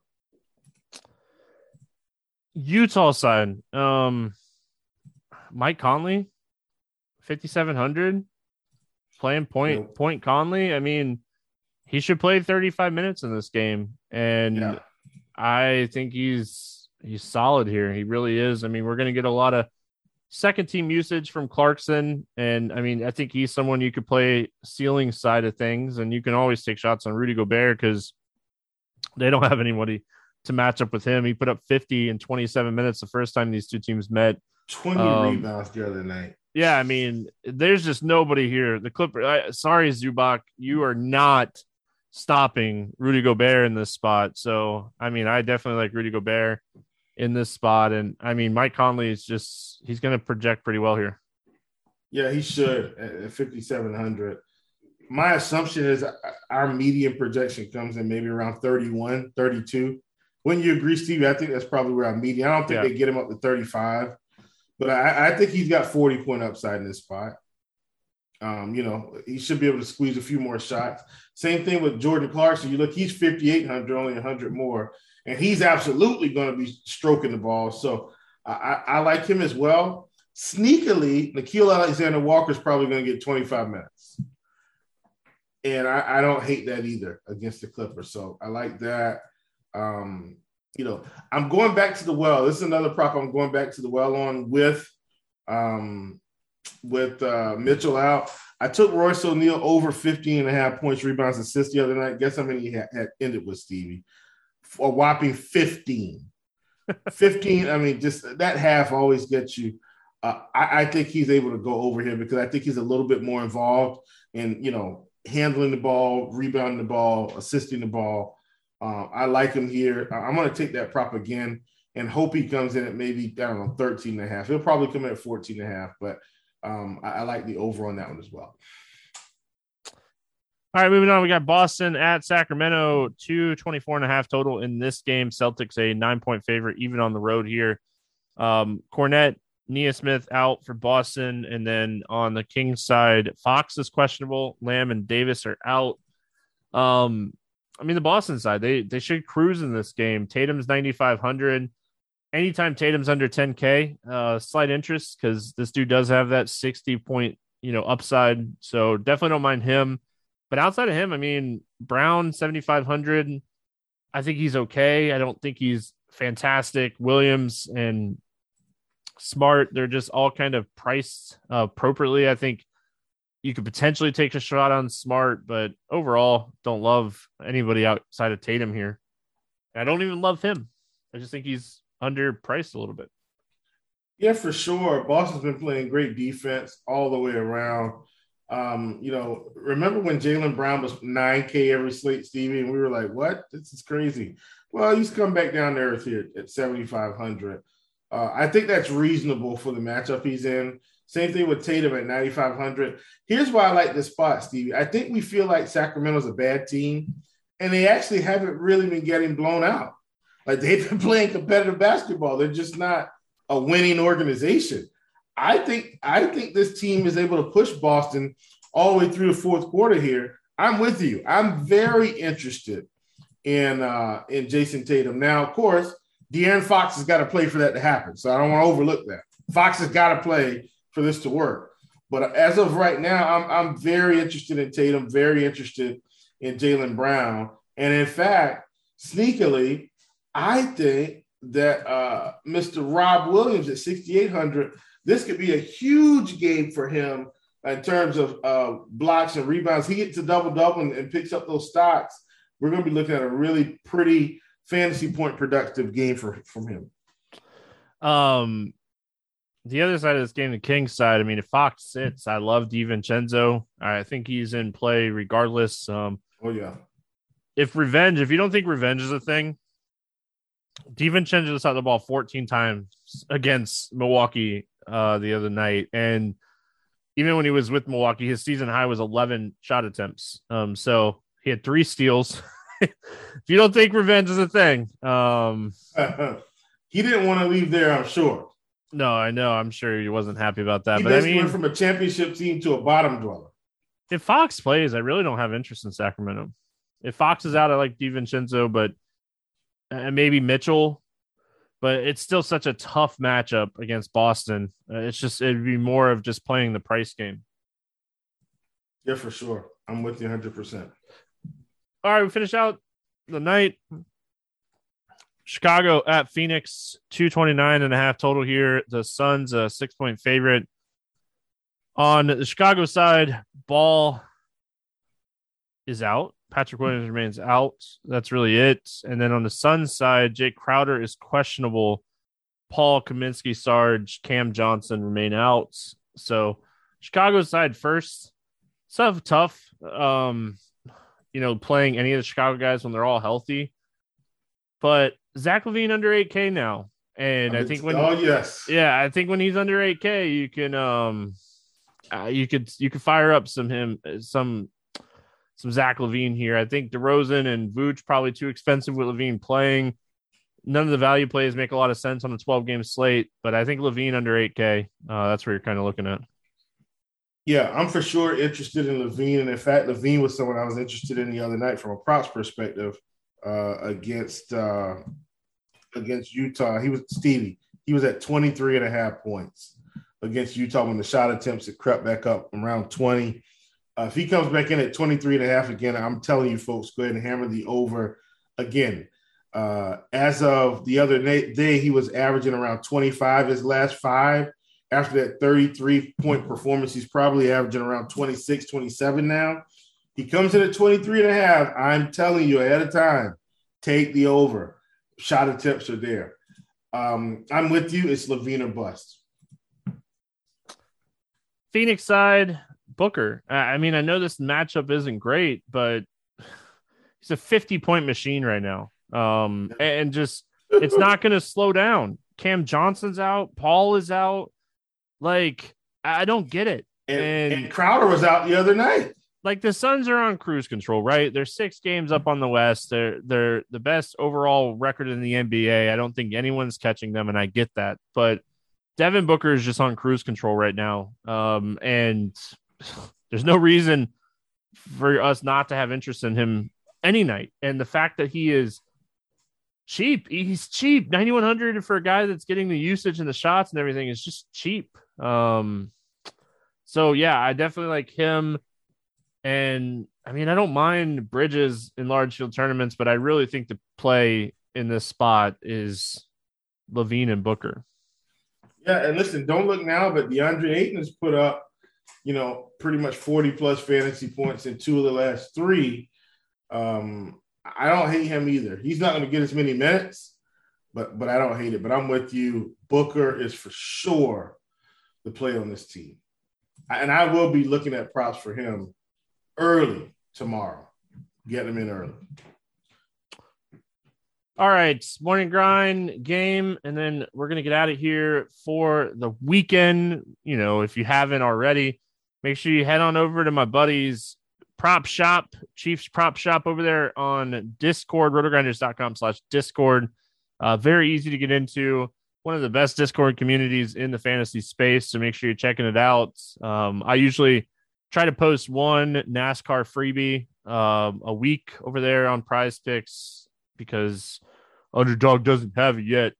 Utah side, um, Mike Conley, fifty seven hundred, playing point point Conley. I mean, he should play thirty five minutes in this game, and yeah. I think he's he's solid here. He really is. I mean, we're going to get a lot of second team usage from Clarkson, and I mean, I think he's someone you could play ceiling side of things, and you can always take shots on Rudy Gobert because they don't have anybody to match up with him. He put up 50 in 27 minutes the first time these two teams met. 20 um, rebounds the other night. Yeah, I mean, there's just nobody here. The Clipper. I, sorry, Zubac, you are not stopping Rudy Gobert in this spot. So, I mean, I definitely like Rudy Gobert in this spot, and I mean, Mike Conley is just he's going to project pretty well here. Yeah, he should at 5700. My assumption is our median projection comes in maybe around 31, 32. Wouldn't you agree, Steve? I think that's probably where our median. I don't think yeah. they get him up to 35. But I, I think he's got 40 point upside in this spot. Um, you know, he should be able to squeeze a few more shots. Same thing with Jordan Clarkson. You look, he's 5,800, only 100 more, and he's absolutely going to be stroking the ball. So I, I like him as well. Sneakily, Nickeil Alexander Walker is probably going to get 25 minutes. And I, I, don't hate that either against the Clippers. So I like that. Um, you know, I'm going back to the well. This is another prop I'm going back to the well on with um with uh Mitchell out. I took Royce O'Neale over 15 and a half points, rebounds, assists the other night. Guess how many he had, had ended with Stevie? A whopping 15. 15. I mean, just that half always gets you. Uh, I, I, think he's able to go over here because I think he's a little bit more involved in, you know, handling the ball, rebounding the ball, assisting the ball. Uh, I like him here. I'm going to take that prop again and hope he comes in at maybe, I don't know, 13 and a half. He'll probably come in at 14 and a half, but um, I, I like the over on that one as well. All right, moving on. We got Boston at Sacramento, 224 and a half total in this game. Celtics a nine point favorite, even on the road here. Um, Kornet, Nesmith out for Boston. And then on the Kings side, Fox is questionable. Lamb and Davis are out. Um, I mean, the Boston side, they they should cruise in this game. Tatum's 9,500. Anytime Tatum's under 10K, uh, slight interest because this dude does have that 60 point, you know, upside. So definitely don't mind him. But outside of him, I mean, Brown 7,500. I think he's okay. I don't think he's fantastic. Williams and Smart, they're just all kind of priced uh, appropriately. I think you could potentially take a shot on Smart, but overall, don't love anybody outside of Tatum here. I don't even love him. I just think he's underpriced a little bit. Yeah, for sure. Boston's been playing great defense all the way around. Um, you know, remember when Jaylen Brown was 9K every slate, Stevie, and we were like, what? This is crazy. Well, he's come back down to earth here at 7,500. Uh, I think that's reasonable for the matchup he's in. Same thing with Tatum at 9,500. Here's why I like this spot, Stevie. I think we feel like Sacramento's a bad team, and they actually haven't really been getting blown out. Like they've been playing competitive basketball. They're just not a winning organization. I think I think this team is able to push Boston all the way through the fourth quarter here. I'm with you. I'm very interested in uh, in Jayson Tatum. Now, of course, De'Aaron Fox has got to play for that to happen. So I don't want to overlook that. Fox has got to play for this to work. But as of right now, I'm, I'm very interested in Tatum, very interested in Jaylen Brown. And in fact, sneakily, I think that uh, Mr. Rob Williams at 6,800, this could be a huge game for him in terms of uh, blocks and rebounds. He gets a double double and, and picks up those stocks. We're going to be looking at a really pretty fantasy point productive game for from him. Um, the other side of this game, the Kings side, I mean, if Fox sits, I love DiVincenzo. I think he's in play regardless. Um, oh, yeah. If revenge, if you don't think revenge is a thing, DiVincenzo shot the ball 14 times against Milwaukee uh, the other night. And even when he was with Milwaukee, his season high was 11 shot attempts. Um, so he had three steals. if you don't think revenge is a thing, um, he didn't want to leave there, I'm sure. No, I know. I'm sure he wasn't happy about that. He but I mean, went from a championship team to a bottom dweller. If Fox plays, I really don't have interest in Sacramento. If Fox is out, I like DiVincenzo, but and maybe Mitchell. But it's still such a tough matchup against Boston. Uh, it's just it'd be more of just playing the price game. Yeah, for sure. I'm with you 100. percent All right, we finish out the night Chicago at Phoenix, 229 and a half total here. The Suns, a six point favorite. On the Chicago side, Ball is out. Patrick Williams remains out. That's really it. And then on the Suns side, Jae Crowder is questionable. Paul Kaminsky, Sarge, Cam Johnson remain out. So Chicago side first. Stuff tough. Um, you know, playing any of the Chicago guys when they're all healthy. But Zach LaVine under 8K now. And I, I think when oh yes, yeah, I think when he's under 8K, you can um uh, you could you could fire up some him some some Zach LaVine here. I think DeRozan and Vooch probably too expensive with LaVine playing. None of the value plays make a lot of sense on a 12 game slate, but I think LaVine under 8K, uh, that's where you're kind of looking at. Yeah, I'm for sure interested in LaVine. And in fact, LaVine was someone I was interested in the other night from a props perspective uh, against uh, against Utah. He was Stevie. He was at 23 and a half points against Utah when the shot attempts had crept back up around 20. Uh, if he comes back in at 23 and a half again, I'm telling you folks, go ahead and hammer the over again. Uh, as of the other day, he was averaging around 25 his last five. After that 33 point performance, he's probably averaging around 26, 27 now. He comes in at 23 and a half. I'm telling you ahead of time, take the over. Shot attempts are there. Um, I'm with you. It's LaVine or bust. Phoenix side, Booker. I mean, I know this matchup isn't great, but he's a 50 point machine right now. Um, and just it's not going to slow down. Cam Johnson's out, Paul is out. Like, I don't get it. And, and, and Crowder was out the other night. Like the Suns are on cruise control, right? They're six games up on the West. They're they're the best overall record in the NBA. I don't think anyone's catching them, and I get that. But Devin Booker is just on cruise control right now. Um, and there's no reason for us not to have interest in him any night. And the fact that he is cheap, he's cheap. 9100 for a guy that's getting the usage and the shots and everything is just cheap. Um, so yeah, I definitely like him. And I mean, I don't mind Bridges in large field tournaments, but I really think the play in this spot is LaVine and Booker. Yeah, and listen, don't look now, but DeAndre Ayton has put up you know, pretty much 40 plus fantasy points in two of the last three. Um, I don't hate him either. He's not going to get as many minutes, but but I don't hate it. But I'm with you. Booker is for sure the play on this team, and I will be looking at props for him early tomorrow. Get him in early. All right, morning grind game, and then we're gonna get out of here for the weekend. You know, if you haven't already, make sure you head on over to my buddy's prop shop, Chiefs prop shop over there on Discord, rotogrinders.com slash Discord. Uh, very easy to get into. One of the best Discord communities in the fantasy space. So make sure you're checking it out. Um, I usually try to post one NASCAR freebie um, a week over there on PrizePicks because underdog doesn't have it yet.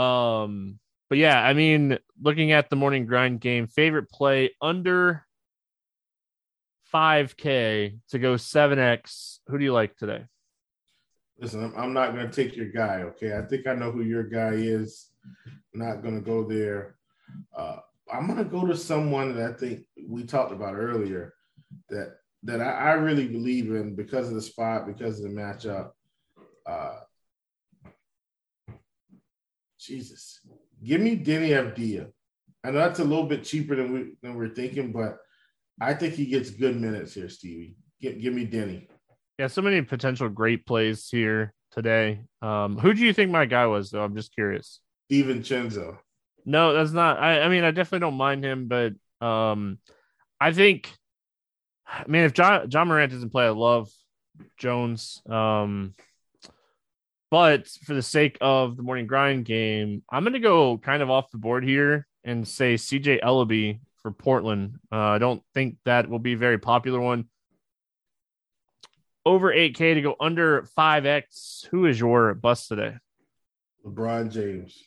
Um, but yeah, I mean, looking at the morning grind game, favorite play under 5K to go 7X. Who do you like today? Listen, I'm not going to take your guy. Okay. I think I know who your guy is. not going to go there. Uh, I'm going to go to someone that I think we talked about earlier that that I, I really believe in because of the spot, because of the matchup. Uh, Jesus, give me Deni Avdija. I know that's a little bit cheaper than we than we're thinking, but I think he gets good minutes here, Stevie. Give, give me Deni. Yeah, so many potential great plays here today. Um, who do you think my guy was, though? I'm just curious. DiVincenzo. No, that's not. I, I mean, I definitely don't mind him, but um, I think, I mean, if John Ja Morant doesn't play, I love Jones. Um, but for the sake of the morning grind game, I'm going to go kind of off the board here and say CJ Elleby for Portland. Uh, I don't think that will be a very popular one. Over 8K to go under 5X. Who is your bust today? LeBron James.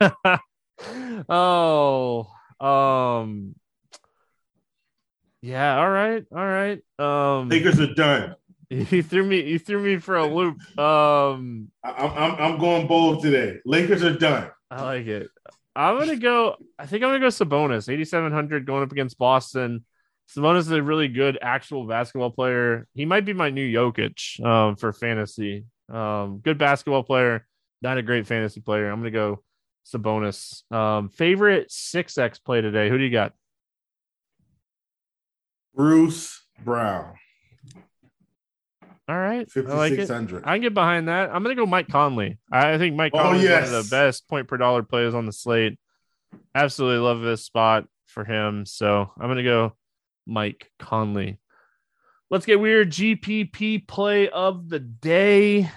oh, um, yeah. All right, all right. Um, Lakers are done. You threw me. You threw me for a loop. Um, I'm I'm, I'm going bold today. Lakers are done. I like it. I'm gonna go. I think I'm gonna go Sabonis, 8,700 going up against Boston. Sabonis is a really good actual basketball player. He might be my new Jokic um, for fantasy. Um, good basketball player. not a great fantasy player. I'm gonna go Sabonis. Um, favorite six X play today. Who do you got? Bruce Brown. All right, I like. 5600. I can get behind that. I'm gonna go Mike Conley. I think Mike Oh, Conley is yes. one of the best point per dollar players on the slate. Absolutely love this spot for him. So I'm gonna go Mike Conley. Let's get weird. GPP play of the day.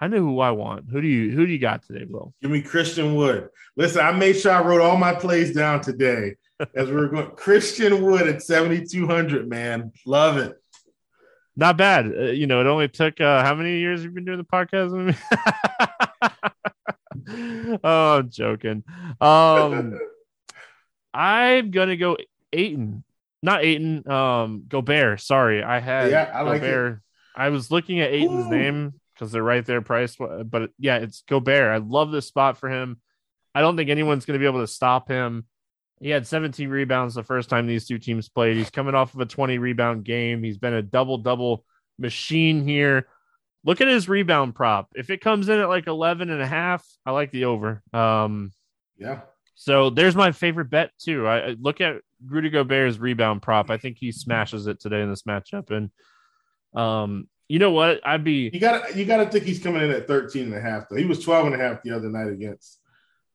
I know who I want. Who do you who do you got today, Will? Give me Christian Wood. Listen, I made sure I wrote all my plays down today as we were going. Christian Wood at 7,200, man. Love it. Not bad. Uh, you know, it only took uh, how many years you've been doing the podcast with me? oh, I'm joking. Um, I'm gonna go Ayton, not Ayton. Um, Gobert. Sorry, I had Yeah, I like it. Gobert. I was looking at Ayton's Ooh. name because they're right there priced, but yeah, it's Gobert. I love this spot for him. I don't think anyone's going to be able to stop him. He had 17 rebounds the first time these two teams played. He's coming off of a 20 rebound game. He's been a double double machine here. Look at his rebound prop. If it comes in at like 11 and a half, I like the over. Um, Yeah. so there's my favorite bet too. I, I look at Rudy Gobert's rebound prop. I think he smashes it today in this matchup. And um, you know what? I'd be You got to you got to think he's coming in at 13 and a half though. He was 12 and a half the other night against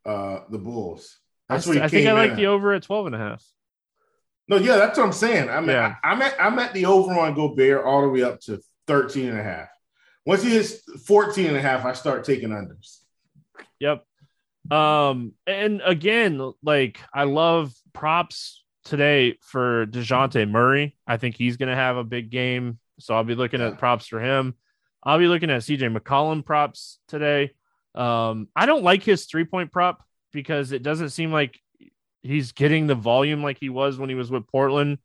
uh the Bulls. I, That's what I think I like the over at 12 and a half. No, yeah, that's what I'm saying. I'm Yeah. at, I'm at I'm at the over on Gobert all the way up to 13 and a half. Once he hits 14 and a half, I start taking unders. Yep. Um, and again, like I love props today for DeJounte Murray. I think he's gonna have a big game. So I'll be looking at props for him. I'll be looking at CJ McCollum props today. Um, I don't like his three point prop because it doesn't seem like he's getting the volume like he was when he was with Portland.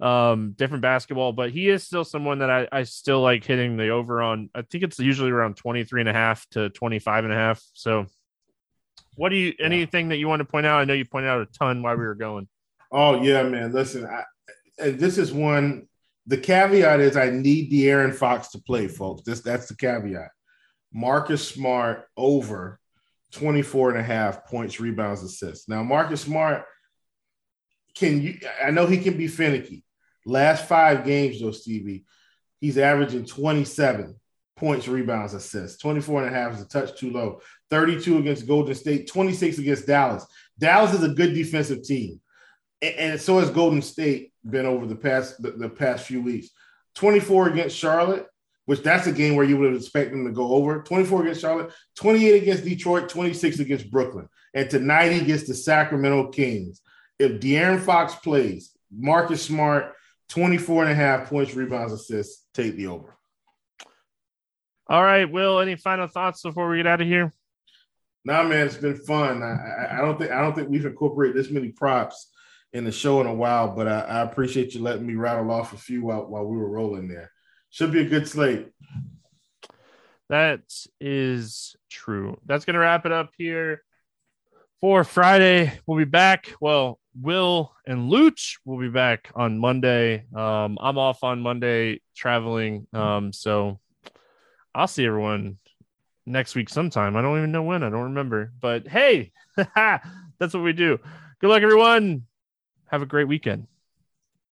Um, different basketball, but he is still someone that I, I still like hitting the over on. I think it's usually around 23 and a half to 25 and a half. So what do you anything that you want to point out? I know you pointed out a ton while we were going. Oh yeah, man. Listen, I, this is one. The caveat is I need De'Aaron Fox to play, folks. This that's the caveat. Marcus Smart over 24 and a half points, rebounds, assists. Now, Marcus Smart can you I know he can be finicky. Last five games, though, Stevie, he's averaging 27 points, rebounds, assists. 24 and a half is a touch too low. 32 against Golden State, 26 against Dallas. Dallas is a good defensive team and, and so has Golden State been over the past the, the past few weeks. 24 against Charlotte, which that's a game where you would expect them to go over. 24 against Charlotte, 28 against Detroit, 26 against Brooklyn, and tonight he gets the Sacramento Kings. If De'Aaron Fox plays, Marcus Smart, 24 and a half points, rebounds, assists, take the over. All right, Will, any final thoughts before we get out of here? Nah, man, it's been fun. I, I, I don't think I don't think we've incorporated this many props in the show in a while, but I, I appreciate you letting me rattle off a few while, while we were rolling there. Should be a good slate. That is true. That's going to wrap it up here for Friday. We'll be back. Well, Will and Luch will be back on Monday. Um, I'm off on Monday traveling. Um, so I'll see everyone next week sometime. I don't even know when. I don't remember. But hey, that's what we do. Good luck, everyone. Have a great weekend.